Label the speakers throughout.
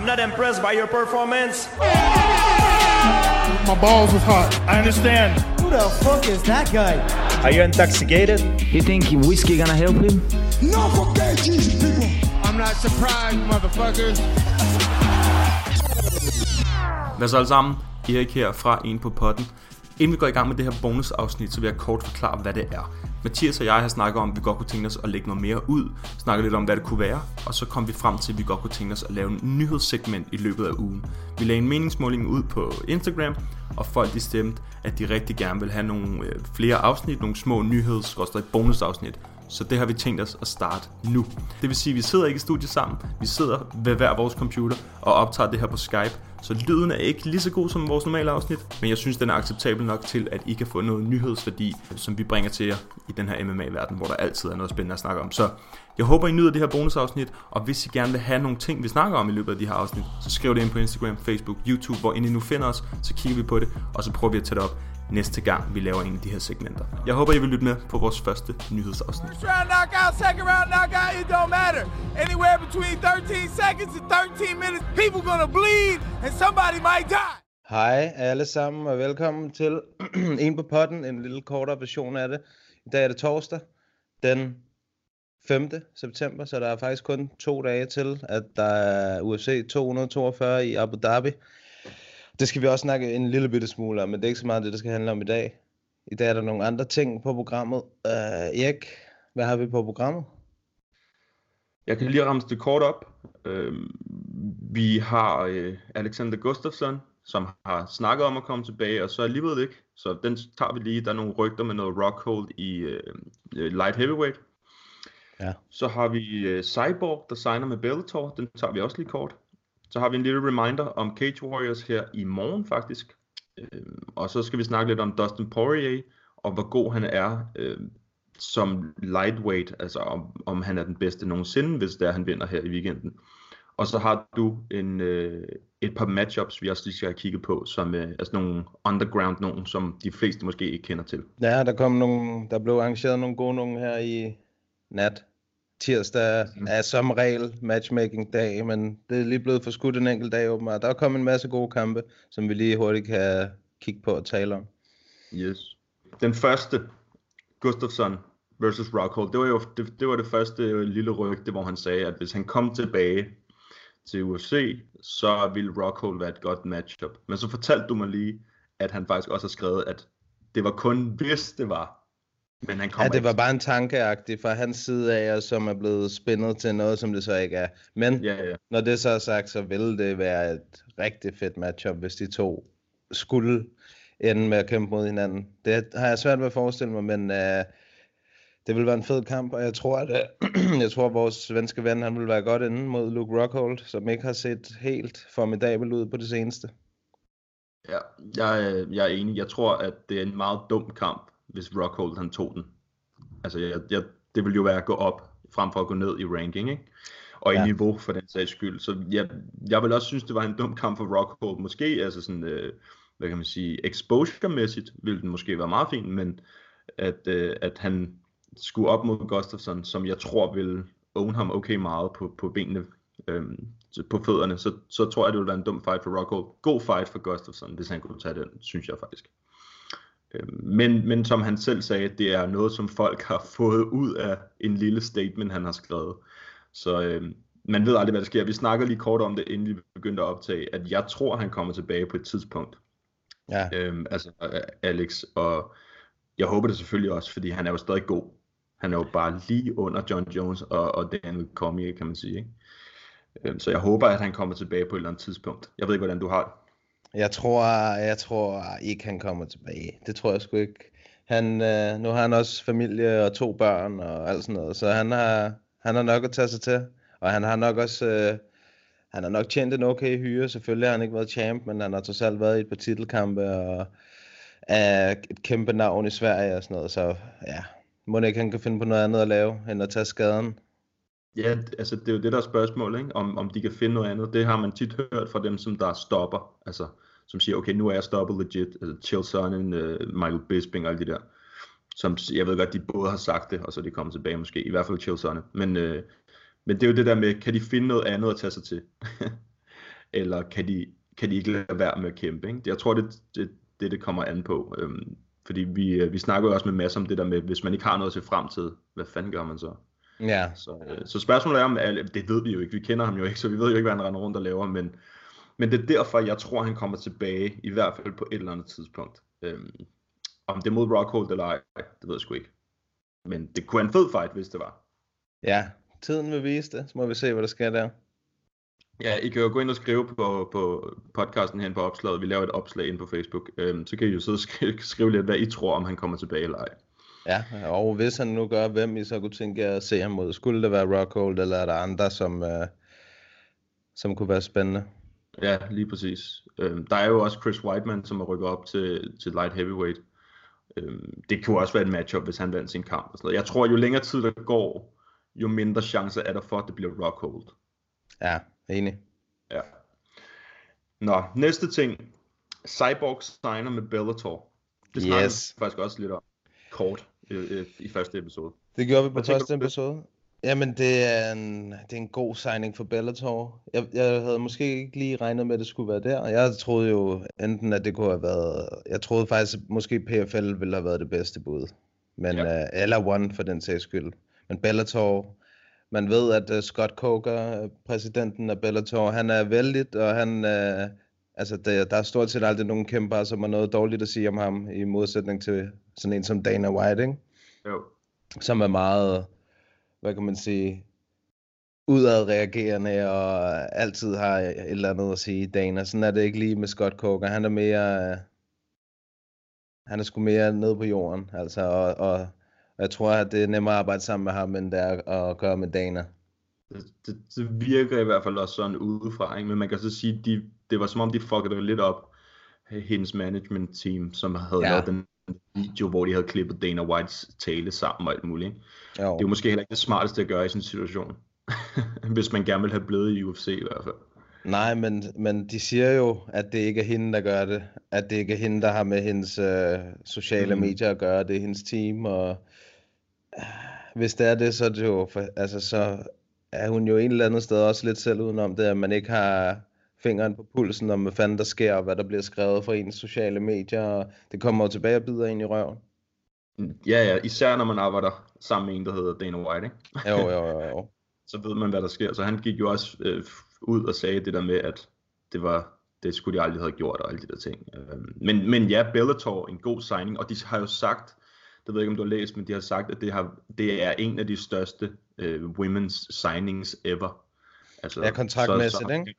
Speaker 1: I'm not impressed by your performance.
Speaker 2: My balls was hot. I understand.
Speaker 3: Who the fuck is that guy?
Speaker 1: Are you intoxicated?
Speaker 4: You think whiskey gonna help him?
Speaker 2: No for gay Jesus people. I'm not surprised, motherfuckers.
Speaker 5: Hvad så alle sammen? Erik her fra En på potten. Inden vi går i gang med det her bonusafsnit, så vil jeg kort forklare, hvad det er. Mathias og jeg har snakket om, at vi godt kunne tænke os at lægge noget mere ud, snakke lidt om, hvad det kunne være, og så kom vi frem til, at vi godt kunne tænke os at lave en nyhedssegment i løbet af ugen. Vi lagde en meningsmåling ud på Instagram, og folk de stemte, at de rigtig gerne vil have nogle øh, flere afsnit, nogle små nyheds- og bonusafsnit. Så det har vi tænkt os at starte nu. Det vil sige, at vi sidder ikke i studiet sammen. Vi sidder ved hver vores computer og optager det her på Skype. Så lyden er ikke lige så god som vores normale afsnit, men jeg synes, den er acceptabel nok til, at I kan få noget nyhedsværdi, som vi bringer til jer i den her MMA-verden, hvor der altid er noget spændende at snakke om. Så jeg håber, I nyder det her bonusafsnit, og hvis I gerne vil have nogle ting, vi snakker om i løbet af de her afsnit, så skriv det ind på Instagram, Facebook, YouTube, hvor I nu finder os, så kigger vi på det, og så prøver vi at tage det op næste gang, vi laver en af de her segmenter. Jeg håber, I vil lytte med på vores første nyhedsafsnit.
Speaker 6: First round knockout, second round knockout, it don't matter. Anywhere between 13 seconds and 13 minutes, people gonna bleed, and somebody might die.
Speaker 7: Hej alle sammen, og velkommen til En på potten, en lille kortere version af det. I dag er det torsdag, den 5. september, så der er faktisk kun to dage til, at der er UFC 242 i Abu Dhabi. Det skal vi også snakke en lille bitte smule om, men det er ikke så meget det, det skal handle om i dag. I dag er der nogle andre ting på programmet. Uh, Erik, hvad har vi på programmet?
Speaker 5: Jeg kan lige ramme det kort op. Øh, vi har øh, Alexander Gustafsson, som har snakket om at komme tilbage, og så alligevel ikke. Så den tager vi lige. Der er nogle rygter med noget rockhold i øh, light heavyweight.
Speaker 7: Ja.
Speaker 5: Så har vi øh, Cyborg, der signer med Bellator. Den tager vi også lige kort. Så har vi en lille reminder om Cage Warriors her i morgen faktisk. Øh, og så skal vi snakke lidt om Dustin Poirier, og hvor god han er øh, som lightweight, altså om, om han er den bedste nogensinde, hvis det er, han vinder her i weekenden. Og så har du en, øh, et par matchups, vi også lige skal have kigget på, som øh, altså nogle underground nogen, som de fleste måske ikke kender til.
Speaker 7: Ja, der kom nogle, der blev arrangeret nogle gode nogen her i nat. Tirsdag
Speaker 5: Mhm.
Speaker 7: er som regel matchmaking dag, men det er lige blevet forskudt en enkelt dag åbenbart. Der er kommet en masse gode kampe, som vi lige hurtigt kan kigge på og tale om.
Speaker 5: Yes. Den første, Gustafsson versus Rockhold, det var jo det, det, var det første lille rygte, hvor han sagde, at hvis han kom tilbage til UFC, så ville Rockhold være et godt matchup. Men så fortalte du mig lige, at han faktisk også har skrevet, at det var kun hvis det var. Men han
Speaker 7: Ja,
Speaker 5: kommer
Speaker 7: det var
Speaker 5: ikke.
Speaker 7: bare en tankeagtig fra hans side af, og som er blevet spændet til noget, som det så ikke er. Men
Speaker 5: Ja, ja.
Speaker 7: når det så er sagt, så ville det være et rigtig fedt matchup, hvis de to skulle ende med at kæmpe mod hinanden. Det har jeg svært ved at forestille mig, men uh, det vil være en fed kamp, og jeg tror, at, uh, jeg tror, at vores svenske ven, han vil være godt inde mod Luke Rockhold, som ikke har set helt formidabel ud på det seneste.
Speaker 5: Ja, jeg, er- jeg er enig. Jeg tror, at det er en meget dum kamp, hvis Rockhold han tog den. Altså, jeg, jeg, det vil jo være at gå op, frem for at gå ned i ranking, ikke? Og i
Speaker 7: Ja.
Speaker 5: niveau for den sags skyld. Så jeg, jeg vil også synes, det var en dum kamp for Rockhold. Måske, altså sådan, øh, hvad kan man sige, exposure-mæssigt ville den måske være meget fin, men at, øh, at han skulle op mod Gustafsson, som jeg tror vil own ham okay meget på, på benene, så- på fødderne, så, så tror jeg, det ville være en dum fight for Rockhold. God fight for Gustafsson, hvis han kunne tage den, synes jeg faktisk. Øhm, Men, men som han selv sagde, det er noget, som folk har fået ud af en lille statement, han har skrevet. Så øhm, man ved aldrig, hvad der sker. Vi snakker lige kort om det, inden vi begyndte at optage, at jeg tror, han kommer tilbage på et tidspunkt.
Speaker 7: Ja,
Speaker 5: Øhm, altså øh, Alex, og jeg håber det selvfølgelig også, fordi han er jo stadig god. Han er jo bare lige under John Jones og, og Daniel Cormier, kan man sige. Ikke? Øhm, så jeg håber, at han kommer tilbage på et eller andet tidspunkt. Jeg ved ikke, hvordan du har det.
Speaker 7: Jeg tror, jeg tror ikke, han kommer tilbage. Det tror jeg sgu ikke. Han, øh, nu har han også familie og to børn og alt sådan noget, så han har, han har nok at tage sig til. Og han har nok også, øh, han har nok tjent en okay hyre. Selvfølgelig har han ikke været champ, men han har trods alt været i et par titelkampe og er et kæmpe navn i Sverige og sådan noget. Så ja, må ikke han kan finde på noget andet at lave, end at tage skaden.
Speaker 5: Ja, altså det er jo det, der er spørgsmålet, ikke? Om, om de kan finde noget andet. Det har man tit hørt fra dem, som der stopper. Altså, som siger, okay, nu er jeg stoppet legit. Altså Chill Sonnen, uh, øh, Michael Bisping og alle de der. Som, jeg ved godt, de både har sagt det, og så er de kommet tilbage måske. I hvert fald Chill Sonnen. Men, uh, men det er jo det der med, kan de finde noget andet at tage sig til? eller kan de, kan de ikke lade være med at kæmpe? Ikke? Jeg tror, det, det, det, det kommer an på. Øhm, fordi vi, øh, vi snakker jo også med masser om det der med, hvis man ikke har noget til fremtid, hvad fanden gør man så?
Speaker 7: Ja.
Speaker 5: Så, øh, så spørgsmålet er, om det ved vi jo ikke, vi kender ham jo ikke, så vi ved jo ikke, hvad han render rundt og laver, men, men det er derfor, jeg tror, han kommer tilbage, i hvert fald på et eller andet tidspunkt. Øhm, om det er mod Rockhold eller ej, det ved jeg sgu ikke. Men det kunne være en fed fight, hvis det var.
Speaker 7: Ja, tiden vil vise det, så må vi se, hvad der sker der.
Speaker 5: Ja, I kan jo gå ind og skrive på, på podcasten her på opslaget. Vi laver et opslag ind på Facebook. Øhm, så kan I jo sidde og skrive, skrive lidt, hvad I tror, om han kommer tilbage eller ej.
Speaker 7: Ja, og hvis han nu gør, hvem I så kunne tænke jer at se ham mod? Skulle det være Rockhold, eller er der andre, som, uh, som kunne være spændende?
Speaker 5: Ja, lige præcis. Øhm, der er jo også Chris Whiteman, som er rykket op til, til light heavyweight. Øhm, det kunne også være en matchup, hvis han vandt sin kamp. Og sådan noget. Jeg tror, jo længere tid der går, jo mindre chance er der for, at det bliver Rockhold.
Speaker 7: Ja, enig.
Speaker 5: Ja. Nå, næste ting. Cyborg signer med Bellator. Det snakker
Speaker 7: Yes.
Speaker 5: vi faktisk også lidt om kort i, i, i første episode.
Speaker 7: Det gjorde vi på
Speaker 5: Hvad
Speaker 7: første episode. Jamen, det er, en, det er en god signing for Bellator. Jeg, jeg havde måske ikke lige regnet med, at det skulle være der. Jeg troede jo enten, at det kunne have været... Jeg troede faktisk, at måske PFL ville have været det bedste bud. Men,
Speaker 5: Ja.
Speaker 7: uh, eller One for den sags skyld. Men Bellator... Man ved, at uh, Scott Coker, øh, præsidenten af Bellator, han er vældig, og han... Uh, altså, der, der er stort set aldrig nogen kæmper, som har noget dårligt at sige om ham, i modsætning til sådan en som Dana White, ikke?
Speaker 5: Jo.
Speaker 7: som er meget, hvad kan man sige, udadreagerende og altid har et eller andet at sige. Dana, sådan er det ikke lige med Scott Coker. Han er mere, han er sgu mere nede på jorden, altså, og, og, og jeg tror, at det er nemmere at arbejde sammen med ham, end det er at gøre med Dana.
Speaker 5: Det, det, det virker i hvert fald også sådan udefra, ikke? men man kan så sige, at de, det var som om de fuckede lidt op, hendes management team, som havde
Speaker 7: Ja.
Speaker 5: lavet den video, hvor de havde klippet Dana Whites tale sammen og alt muligt.
Speaker 7: Jo.
Speaker 5: Det er jo måske heller ikke det smarteste at gøre i sådan en situation. Hvis man gerne vil have blevet i UFC i hvert fald.
Speaker 7: Nej, men, men de siger jo, at det ikke er hende, der gør det. At det ikke er hende, der har med hendes øh, sociale
Speaker 5: Mhm.
Speaker 7: medier at gøre. Det er hendes team, og øh, hvis det er det, så er det jo, for, altså, så er hun jo en eller anden sted også lidt selv udenom det, at man ikke har fingeren på pulsen om, hvad fanden der sker, og hvad der bliver skrevet fra ens sociale medier, og det kommer jo tilbage og bider en i røven.
Speaker 5: Ja, ja, især når man arbejder sammen med en, der hedder Dana White, ikke?
Speaker 7: Jo, jo, jo, jo.
Speaker 5: så ved man, hvad der sker. Så han gik jo også øh, ud og sagde det der med, at det var det skulle de aldrig have gjort, og alle de der ting. Øhm, men, men ja, Bellator, en god signing, og de har jo sagt, det ved jeg ikke, om du har læst, men de har sagt, at det, har, det er en af de største øh, women's signings ever. Altså,
Speaker 7: Ja, kontraktmæssigt, ikke?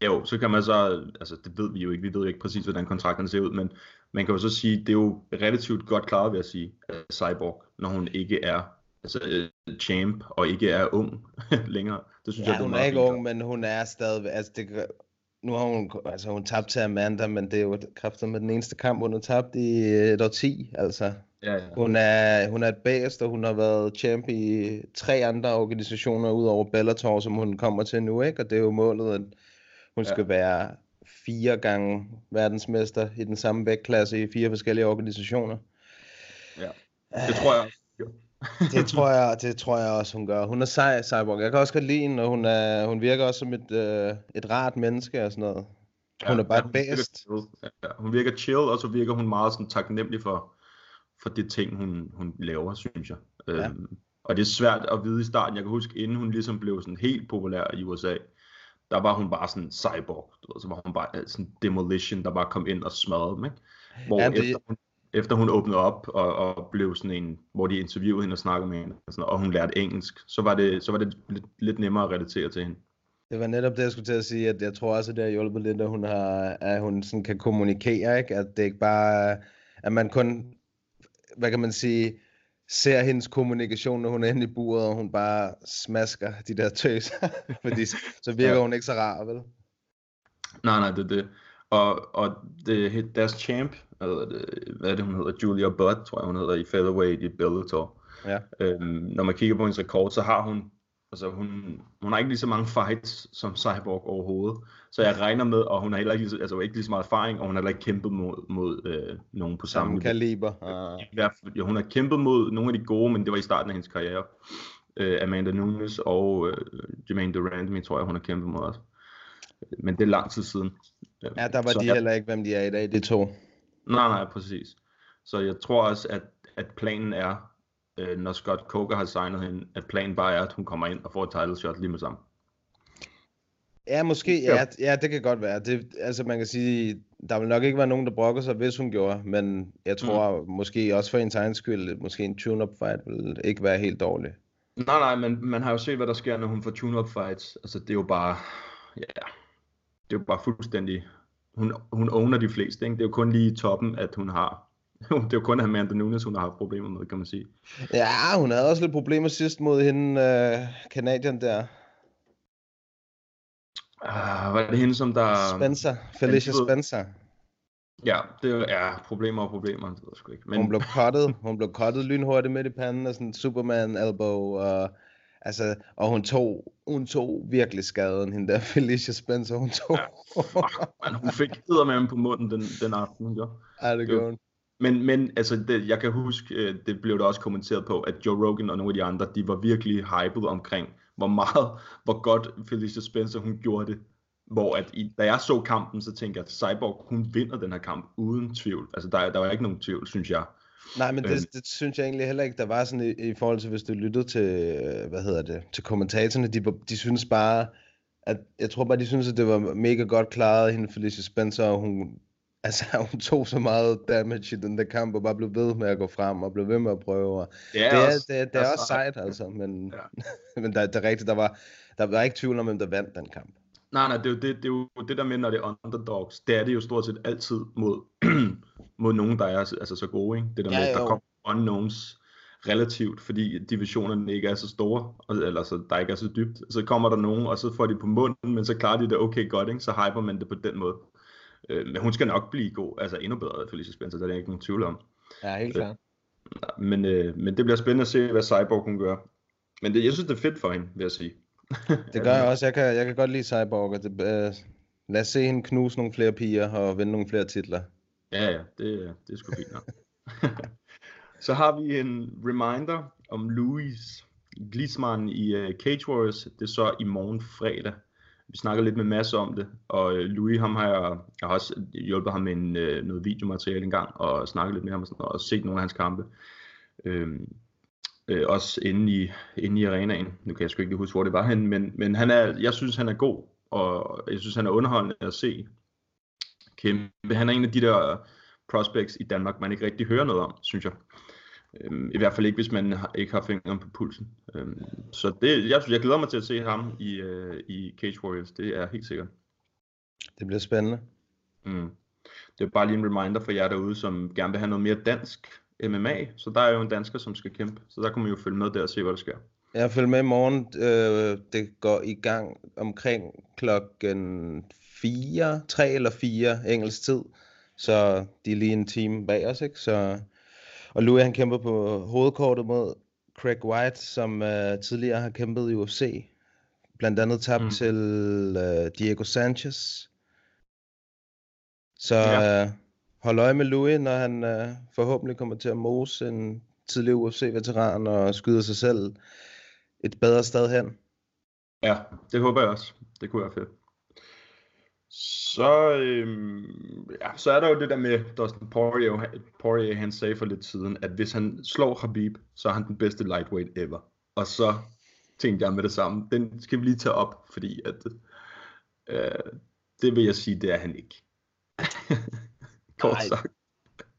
Speaker 5: Ja, Jo, så kan man så, altså det ved vi jo ikke, vi ved jo ikke præcis, hvordan kontrakterne ser ud, men man kan jo så sige, det er jo relativt godt klaret, vil jeg sige, af Cyborg, når hun ikke er altså, øh, champ, og ikke er ung længere. Det synes
Speaker 7: Ja,
Speaker 5: jeg, det
Speaker 7: hun er ikke ung, men hun er stadig, altså det, nu har hun, altså hun tabt til Amanda, men det er jo kræfter med den eneste kamp, hun har tabt i et årti, altså.
Speaker 5: Ja, ja.
Speaker 7: Hun er, hun er et bæst, og hun har været champ i tre andre organisationer udover Bellator, som hun kommer til nu, ikke? Og det er jo målet, at hun
Speaker 5: Ja.
Speaker 7: skal være fire gange verdensmester i den samme vægtklasse i fire forskellige organisationer.
Speaker 5: Ja. Det tror jeg også.
Speaker 7: Det tror jeg, det tror jeg også, hun gør. Hun er sej, Cyborg. Jeg kan også godt lide hende, og hun, er, hun virker også som et, øh, et rart menneske og sådan noget. Hun er bare bæst.
Speaker 5: chill. Ja, hun virker chill, og så virker hun meget sådan taknemmelig for, for det ting, hun, hun laver, synes jeg.
Speaker 7: Ja.
Speaker 5: Øhm, og det er svært at vide i starten. Jeg kan huske, inden hun ligesom blev sådan helt populær i USA, der var hun bare sådan cyborg. Du ved, så var hun bare sådan demolition, der bare kom ind og smadrede dem. Ikke? Hvor
Speaker 7: Ja, det-
Speaker 5: efter, hun, efter hun åbnede op og, og blev sådan en, hvor de interviewede hende og snakkede med hende, og, sådan, og hun lærte engelsk, så var det, så var det lidt, lidt nemmere at relatere til hende.
Speaker 7: Det var netop det, jeg skulle til at sige, at jeg tror også, at det har hjulpet lidt, at hun, har, at hun sådan kan kommunikere, ikke? At det ikke bare at man kun, hvad kan man sige, ser hendes kommunikation, når hun er inde i buret, og hun bare smasker de der tøser, fordi så virker
Speaker 5: Ja.
Speaker 7: hun ikke så rar, vel?
Speaker 5: Nej, nej, det er det. Og, og det, deres champ, eller hvad er det, hun hedder? Julia Budd, tror jeg, hun hedder, i featherweight i Bellator.
Speaker 7: Ja.
Speaker 5: Øhm, når man kigger på hendes rekord, så har hun, altså hun, hun har ikke lige så mange fights som Cyborg overhovedet. Så jeg regner med, og hun har heller ikke altså ikke lige så meget erfaring, og hun har heller ikke kæmpet mod, mod øh, nogen på samme
Speaker 7: kaliber. Uh,
Speaker 5: I hvert fald, ja, hun har kæmpet mod nogle af de gode, men det var i starten af hendes karriere. Øh, Amanda Nunes og øh, Jermaine Durand, tror jeg, hun har kæmpet mod også. Men det er lang tid siden.
Speaker 7: Ja, der var
Speaker 5: Så
Speaker 7: de
Speaker 5: jeg-
Speaker 7: heller ikke, hvem de er i dag, de to.
Speaker 5: Nej, nej, præcis. Så jeg tror også, at, at planen er, øh, når Scott Coker har signet hende, at planen bare er, at hun kommer ind og får et title shot lige med sammen.
Speaker 7: Ja, måske. Ja, ja, det kan godt være. Det, altså, man kan sige, der vil nok ikke være nogen, der brokker sig, hvis hun gjorde, men jeg tror mm. måske også for en egen skyld, måske en tune-up fight vil ikke være helt dårlig.
Speaker 5: Nej, nej, men man har jo set, hvad der sker, når hun får tune-up fights. Altså, det er jo bare, ja, det er jo bare fuldstændig, hun, hun owner de fleste, ikke? Det er jo kun lige i toppen, at hun har, det er jo kun Amanda Nunes, hun har haft problemer med, kan man sige.
Speaker 7: Ja, hun havde også lidt problemer sidst mod hende, øh, Canadian der.
Speaker 5: Uh, var det hende, som der...
Speaker 7: Spencer, Felicia Spencer.
Speaker 5: Ja, det er ja, problemer og problemer, det ved jeg sgu ikke. Men,
Speaker 7: Hun blev cuttet, hun blev cuttet lynhurtigt midt i panden, og sådan Superman elbow, og, altså, og hun tog, hun tog virkelig skaden, hende der Felicia Spencer, hun tog.
Speaker 5: fuck, man, hun fik med på munden den, den aften, hun gjorde.
Speaker 7: Ja, det gjorde hun.
Speaker 5: Men, men altså, det, jeg kan huske, øh, det blev der også kommenteret på, at Joe Rogan og nogle af de andre, de var virkelig hyped omkring, hvor meget, hvor godt Felicia Spencer, hun gjorde det. Hvor at i, da jeg så kampen, så tænkte jeg, at Cyborg, hun vinder den her kamp uden tvivl. Altså, der, der var ikke nogen tvivl, synes jeg.
Speaker 7: Nej, men
Speaker 5: Øhm.
Speaker 7: det, det synes jeg egentlig heller ikke, der var sådan i, i forhold til, hvis du lyttede til, øh, hvad hedder det, til kommentatorerne, de, de synes bare, at, jeg tror bare, de synes, at det var mega godt klaret, hende Felicia Spencer, og hun, altså, hun tog så meget damage i den der kamp, og bare blev ved med at gå frem, og blev ved med at prøve, og
Speaker 5: Det er,
Speaker 7: det er,
Speaker 5: også,
Speaker 7: det, er, det er også sejt, altså, men,
Speaker 5: Ja.
Speaker 7: men der, der er rigtigt, der var, der var ikke tvivl om, hvem der vandt den kamp.
Speaker 5: Nej, nej, det er, jo det, det er jo det der med, når det er underdogs, det er det jo stort set altid mod, mod nogen, der er altså, så gode, ikke? Det der
Speaker 7: Ja,
Speaker 5: med, at der
Speaker 7: jo.
Speaker 5: kommer unknowns relativt, fordi divisionerne ikke er så store, eller så der ikke er så dybt. Så kommer der nogen, og så får de på munden, men så klarer de det okay godt, ikke? Så hyper man det på den måde. Øh, men hun skal nok blive god, altså endnu bedre, Felicia Spencer, der er der ikke nogen tvivl om.
Speaker 7: Ja, helt
Speaker 5: Øh,
Speaker 7: klart.
Speaker 5: Men, øh, men det bliver spændende at se, hvad Cyborg hun gør. Men det, jeg synes, det er fedt for hende, vil jeg sige.
Speaker 7: Det gør jeg også. Jeg kan, jeg kan godt lide Cyborg. og Det, øh, lad os se hende knuse nogle flere piger og vinde nogle flere titler.
Speaker 5: Ja, ja, det, det er sgu fint nok. Så har vi en reminder om Louis Glidsmann i uh, Cage Warriors. Det er så i morgen fredag. Vi snakker lidt med Mads om det, og øh, Louis, ham har jeg, jeg har også hjulpet ham med en, øh, noget videomateriale engang, og snakket lidt med ham og, sådan, og set nogle af hans kampe. Øhm, øh, også inde i, inde i arenaen. Nu kan jeg sgu ikke lige huske, hvor det var hen, men, men han er, jeg synes, han er god, og jeg synes, han er underholdende at se kæmpe. Han er en af de der prospects i Danmark, man ikke rigtig hører noget om, synes jeg. Øhm, I hvert fald ikke, hvis man har, ikke har fingeren på pulsen. Øhm, så det, jeg, synes, jeg glæder mig til at se ham i, øh, i Cage Warriors. Det er helt sikkert.
Speaker 7: Det bliver spændende.
Speaker 5: Mm. Det er bare lige en reminder for jer derude, som gerne vil have noget mere dansk MMA. Så der er jo en dansker, som skal kæmpe. Så der kan man jo følge med der og se, hvad der sker.
Speaker 7: Jeg følger med i morgen. Øh, det går i gang omkring klokken 4, 3 eller 4 engelsk tid. Så de er lige en time bag os, ikke? Så, og Louis han kæmper på hovedkortet mod Craig White, som øh, tidligere har kæmpet i UFC. Blandt andet tabt
Speaker 5: Mm.
Speaker 7: til øh, Diego Sanchez. Så
Speaker 5: Ja.
Speaker 7: øh, hold øje med Louis, når han øh, forhåbentlig kommer til at mose en tidligere UFC-veteran og skyder sig selv et bedre sted hen.
Speaker 5: Ja, det håber jeg også. Det kunne være fedt. Så, øhm, ja, så er der jo det der med Dustin Poirier. Poirier han sagde for lidt siden, at hvis han slår Habib, så er han den bedste lightweight ever. Og så tænkte jeg med det samme. Den skal vi lige tage op, fordi at, øh, det vil jeg sige, det er han ikke. Kort
Speaker 7: Nej.
Speaker 5: sagt.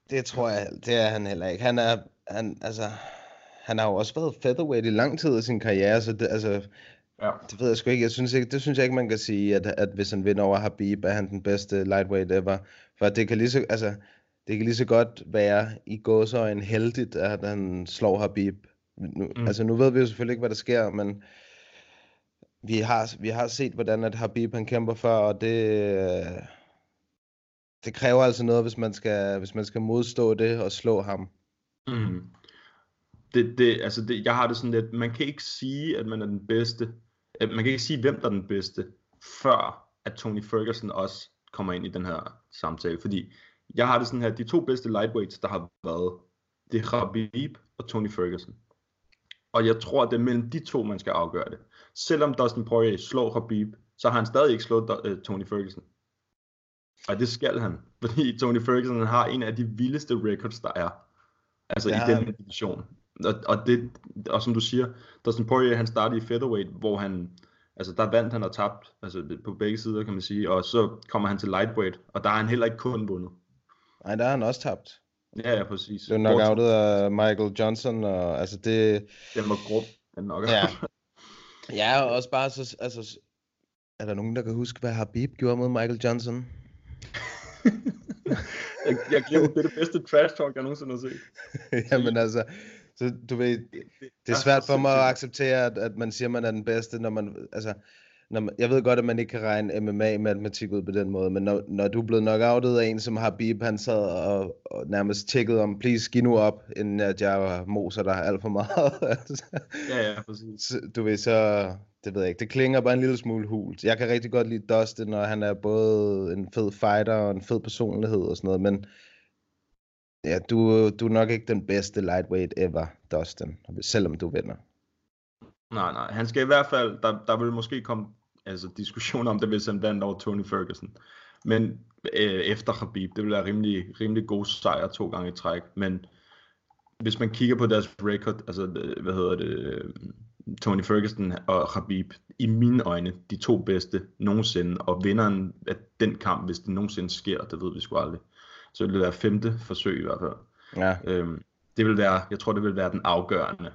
Speaker 7: Det tror jeg, det er han heller ikke. Han er, han, altså, han har jo også været featherweight i lang tid af sin karriere, så det, altså,
Speaker 5: Ja.
Speaker 7: det ved jeg sgu ikke. Jeg synes ikke, det synes jeg ikke, man kan sige, at, at hvis han vinder over Habib, er han den bedste lightweight ever. For det kan lige så, altså, det kan lige så godt være i gåsøjne heldigt, at han slår Habib. Nu,
Speaker 5: Mm.
Speaker 7: Altså, nu ved vi jo selvfølgelig ikke, hvad der sker, men vi har, vi har set, hvordan at Habib han kæmper før, og det, det kræver altså noget, hvis man skal, hvis man skal modstå det og slå ham.
Speaker 5: Mm. Det, det, altså det, jeg har det sådan lidt, man kan ikke sige, at man er den bedste, man kan ikke sige, hvem der er den bedste, før at Tony Ferguson også kommer ind i den her samtale, fordi jeg har det sådan her, de to bedste lightweights, der har været, det er Khabib og Tony Ferguson. Og jeg tror, at det er mellem de to, man skal afgøre det. Selvom Dustin Poirier slår Khabib, så har han stadig ikke slået uh, Tony Ferguson. Og det skal han, fordi Tony Ferguson har en af de vildeste records, der er. Altså ja. i den division. Og, og, det, og som du siger, Dustin Poirier, han startede i featherweight, hvor han, altså der vandt han og tabt, altså på begge sider kan man sige, og så kommer han til lightweight, og der har han heller ikke kun vundet.
Speaker 7: Nej, der har han også tabt.
Speaker 5: Ja, ja, præcis.
Speaker 7: Det er knockoutet af Michael Johnson, og altså det...
Speaker 5: Den var grub, den knockout.
Speaker 7: Ja. ja, og også bare så, altså, er der nogen, der kan huske, hvad Habib gjorde mod Michael Johnson?
Speaker 5: jeg, jeg glemmer, det er det bedste trash talk, jeg nogensinde har set.
Speaker 7: Jamen altså, så du ved, det er svært for mig at acceptere, at, at man siger, at man er den bedste, når man, altså, når man, jeg ved godt, at man ikke kan regne MMA-matematik ud på den måde, men når, når du er blevet knockoutet af en, som har Bib, han sad og, og nærmest tækket om, please, giv nu op, inden at jeg moser dig alt for meget.
Speaker 5: Ja, ja, præcis.
Speaker 7: du ved, så, det ved jeg ikke, det klinger bare en lille smule hult. Jeg kan rigtig godt lide Dustin, og han er både en fed fighter og en fed personlighed og sådan noget, men ja, du, du er nok ikke den bedste lightweight ever, Dustin, selvom du vinder.
Speaker 5: Nej, nej. Han skal i hvert fald, der, der vil måske komme altså, diskussion om det, hvis han vandt over Tony Ferguson. Men øh, efter Khabib, det vil være rimelig, rimelig god sejr to gange i træk. Men hvis man kigger på deres record, altså øh, hvad hedder det, øh, Tony Ferguson og Khabib, i mine øjne, de to bedste nogensinde, og vinderen af den kamp, hvis det nogensinde sker, det ved vi sgu aldrig, så vil det være femte forsøg i hvert fald.
Speaker 7: Ja.
Speaker 5: Øhm, det vil være, jeg tror, det vil være den afgørende.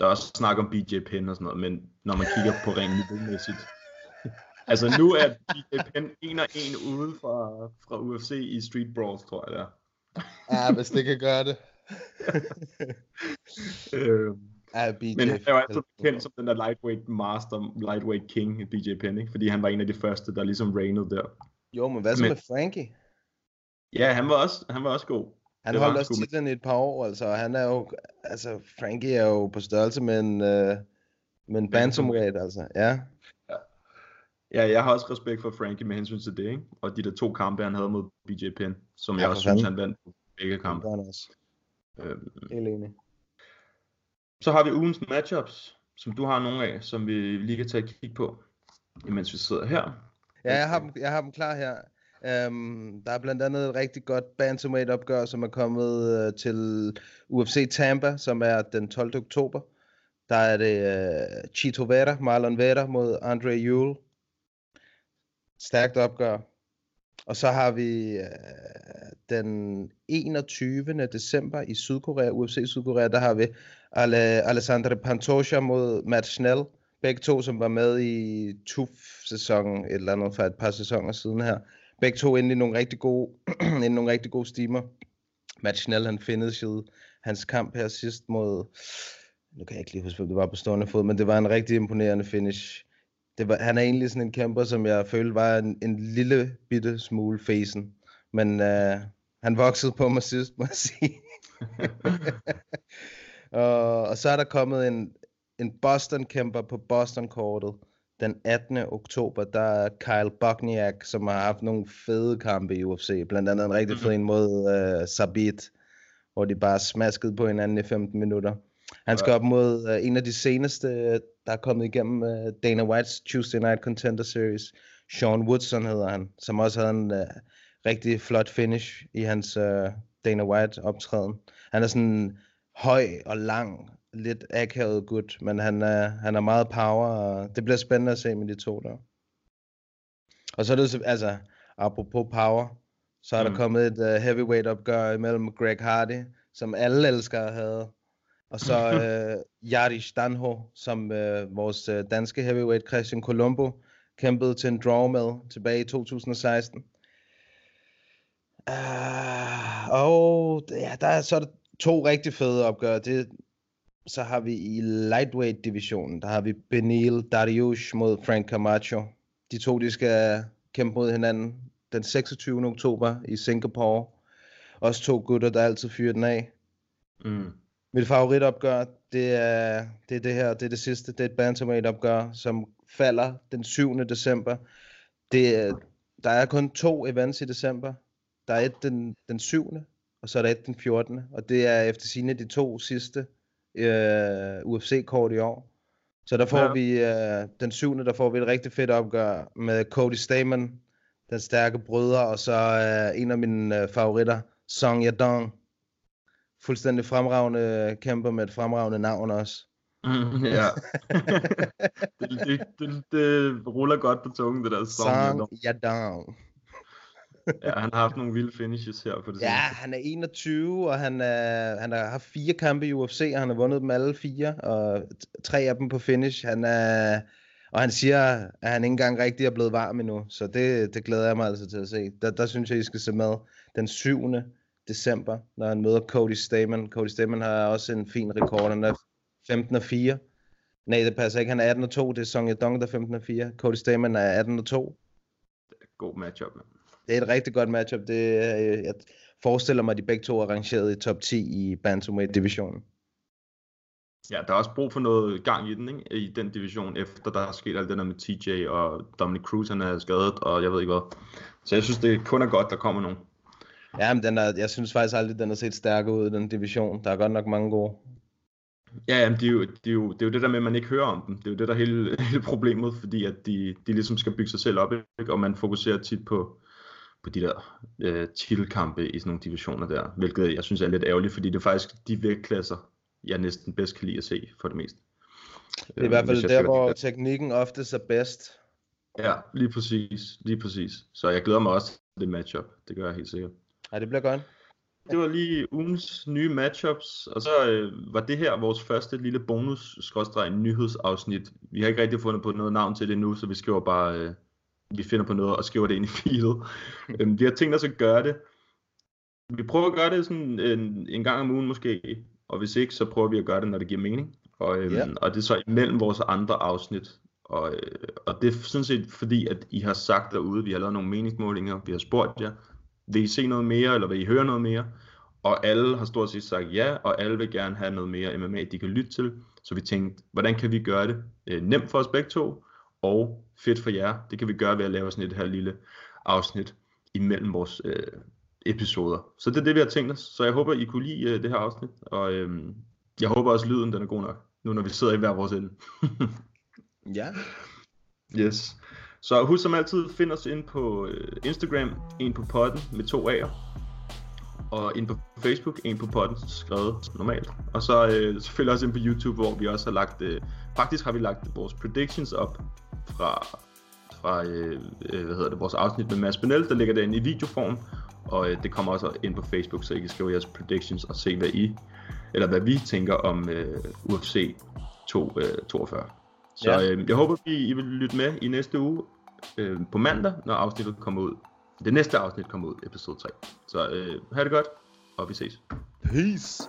Speaker 5: Der er også snak om BJ Penn og sådan noget, men når man kigger på rent niveaumæssigt, altså nu er BJ Penn en og en ude fra, fra UFC i Street Brawls, tror jeg det er.
Speaker 7: Ja, hvis det kan gøre det.
Speaker 5: øhm, Ja, BJ Men han er jo altid kendt som den der lightweight master, lightweight king, BJ Penn, ikke? fordi han var en af de første, der ligesom reignede der.
Speaker 7: Jo, men hvad så men, med Frankie?
Speaker 5: Ja, han var også, han var også god.
Speaker 7: Han holdt også titlen i et par år, altså. Han er jo, altså, Frankie er jo på størrelse med en, uh, med en bantamweight, altså. Ja.
Speaker 5: ja. Ja, jeg har også respekt for Frankie med hensyn til det, ikke? Og de der to kampe, han havde mod BJ Penn, som ja, jeg også synes, han vandt på begge kampe.
Speaker 7: Det også. Øhm, Helt enig.
Speaker 5: Så har vi ugens matchups, som du har nogle af, som vi lige kan tage et kig på, imens vi sidder her.
Speaker 7: Ja, jeg har dem, jeg har dem klar her. Um, der er blandt andet et rigtig godt bantamweight opgør, som er kommet uh, til UFC Tampa, som er den 12. oktober. Der er det uh, Chito Vera, Marlon Vera mod Andre Yule. Stærkt opgør. Og så har vi uh, den 21. december i Sydkorea, UFC Sydkorea, der har vi Ale, Alessandro Pantoja mod Matt Schnell. Begge to, som var med i TUF-sæsonen, et eller andet for et par sæsoner siden her. Begge to inde i nogle rigtig gode, i nogle rigtig gode stimer. Matt Schnell, han finishede hans kamp her sidst mod, nu kan jeg ikke lige huske, det var på stående fod, men det var en rigtig imponerende finish. Det var, han er egentlig sådan en kæmper, som jeg følte var en, en lille bitte smule facen. Men uh, han voksede på mig sidst, må jeg sige. og, og så er der kommet en, en Boston-kæmper på Boston-kortet den 18. oktober, der er Kyle Bogniak, som har haft nogle fede kampe i UFC. Blandt andet en rigtig fed mhm. en mod uh, Sabit, hvor de bare smaskede på hinanden i 15 minutter. Han skal op mod uh, en af de seneste, der er kommet igennem uh, Dana White's Tuesday Night Contender Series. Sean Woodson hedder han, som også havde en uh, rigtig flot finish i hans uh, Dana White optræden. Han er sådan høj og lang, lidt akavet gut, men han er, han er meget power, og det bliver spændende at se med de to der. Og så er det, altså, apropos power, så er mm. der kommet et uh, heavyweight opgør mellem Greg Hardy, som alle elsker at have, og så uh, Yari Danho, som uh, vores uh, danske heavyweight Christian Colombo kæmpede til en draw med tilbage i 2016. Uh, og ja, der er så to rigtig fede opgør. Det, så har vi i lightweight divisionen, der har vi Benil Dariush mod Frank Camacho. De to, de skal kæmpe mod hinanden den 26. oktober i Singapore. Også to gutter, der altid fyrer den af. Mm. Mit favoritopgør, det er, det er det her, det er det sidste, det er et bantamweight opgør, som falder den 7. december. Det, er, der er kun to events i december. Der er et den, den 7. og så er der et den 14. Og det er efter sine de to sidste øh, UFC-kort i år. Så der får
Speaker 5: Ja.
Speaker 7: vi, øh, den syvende, der får vi et rigtig fedt opgør med Cody Stamen, den stærke bryder, og så øh, en af mine øh, favoritter, Song Yadong. Fuldstændig fremragende kæmper med et fremragende navn også.
Speaker 5: Mm, ja. det, det, det, det, ruller godt på tungen, det der song.
Speaker 7: Song Yadong.
Speaker 5: Ja, han har haft nogle vilde finishes her på det
Speaker 7: Ja,
Speaker 5: seneste.
Speaker 7: han er 21, og han, er, han har haft fire kampe i UFC, og han har vundet dem alle fire, og tre af dem på finish. Han er, og han siger, at han ikke engang rigtig er blevet varm endnu, så det, det glæder jeg mig altså til at se. Der, der synes jeg, I skal se med den 7. december, når han møder Cody Stamen. Cody Stamen har også en fin rekord, han er 15 og 4. Nej, det passer ikke. Han er 18 og 2. Det er Song Yadong, der er 15 og 4. Cody Stamen er 18 og 2.
Speaker 5: God matchup, mand.
Speaker 7: Det er et rigtig godt matchup. Det, øh, jeg forestiller mig, at de begge to er rangeret i top 10 i Bantamweight-divisionen.
Speaker 5: Ja, der er også brug for noget gang i den, ikke? i den division, efter der er sket alt det der med TJ og Dominic Cruz, han er skadet, og jeg ved ikke hvad. Så jeg synes, det kun er godt, der kommer nogen.
Speaker 7: Ja, men den er, jeg synes faktisk aldrig, den har set stærkere ud, den division. Der er godt nok mange gode.
Speaker 5: Ja, jamen, det, er jo, det, er jo, det er jo det der med, at man ikke hører om dem. Det er jo det, der er hele, hele problemet, fordi at de, de ligesom skal bygge sig selv op, ikke? og man fokuserer tit på, på de der øh, titelkampe i sådan nogle divisioner der, hvilket jeg synes er lidt ærgerligt, fordi det er faktisk de vægtklasser, jeg næsten bedst kan lide at se for det meste.
Speaker 7: Det er i hvert
Speaker 5: Hvis
Speaker 7: fald der, hvor teknikken oftest er bedst.
Speaker 5: Ja, lige præcis. Lige præcis. Så jeg glæder mig også til det matchup. Det gør jeg helt sikkert.
Speaker 7: Ja, det bliver godt.
Speaker 5: Det var lige ugens nye matchups, og så øh, var det her vores første lille bonus nyhedsafsnit. Vi har ikke rigtig fundet på noget navn til det nu, så vi skriver bare, øh, vi finder på noget og skriver det ind i feedet. øhm, vi har tænkt os at gøre det. Vi prøver at gøre det sådan en, en gang om ugen måske, og hvis ikke, så prøver vi at gøre det, når det giver mening. Og, øhm,
Speaker 7: Ja.
Speaker 5: og det er så imellem vores andre afsnit. Og, øh, og det er sådan set fordi, at I har sagt derude, vi har lavet nogle meningsmålinger, vi har spurgt jer, vil I se noget mere, eller vil I høre noget mere? Og alle har stort set sagt ja, og alle vil gerne have noget mere MMA, de kan lytte til. Så vi tænkte, hvordan kan vi gøre det øh, nemt for os begge to, og fedt for jer. Det kan vi gøre ved at lave sådan et her lille afsnit imellem vores øh, episoder. Så det er det, vi har tænkt os. Så jeg håber, I kunne lide øh, det her afsnit, og øh, jeg håber også, lyden den er god nok, nu når vi sidder i hver vores ende.
Speaker 7: Ja.
Speaker 5: Yes. Så husk som altid, find os ind på øh, Instagram, en på podden med to A'er. Og ind på Facebook, en på podden, skrevet normalt. Og så øh, selvfølgelig også ind på YouTube, hvor vi også har lagt, øh, faktisk har vi lagt vores predictions op fra, fra øh, øh, hvad hedder det, vores afsnit med Mads Benel, der ligger derinde i videoform. Og øh, det kommer også ind på Facebook, så I kan skrive jeres predictions og se, hvad I, eller hvad vi tænker om øh, UFC 2, øh, 42. Så
Speaker 7: Ja.
Speaker 5: øh, jeg håber, I, I vil lytte med i næste uge øh, på mandag, når afsnittet kommer ud. Det næste afsnit kommer ud, episode 3. Så øh, have det godt, og vi ses.
Speaker 7: Peace.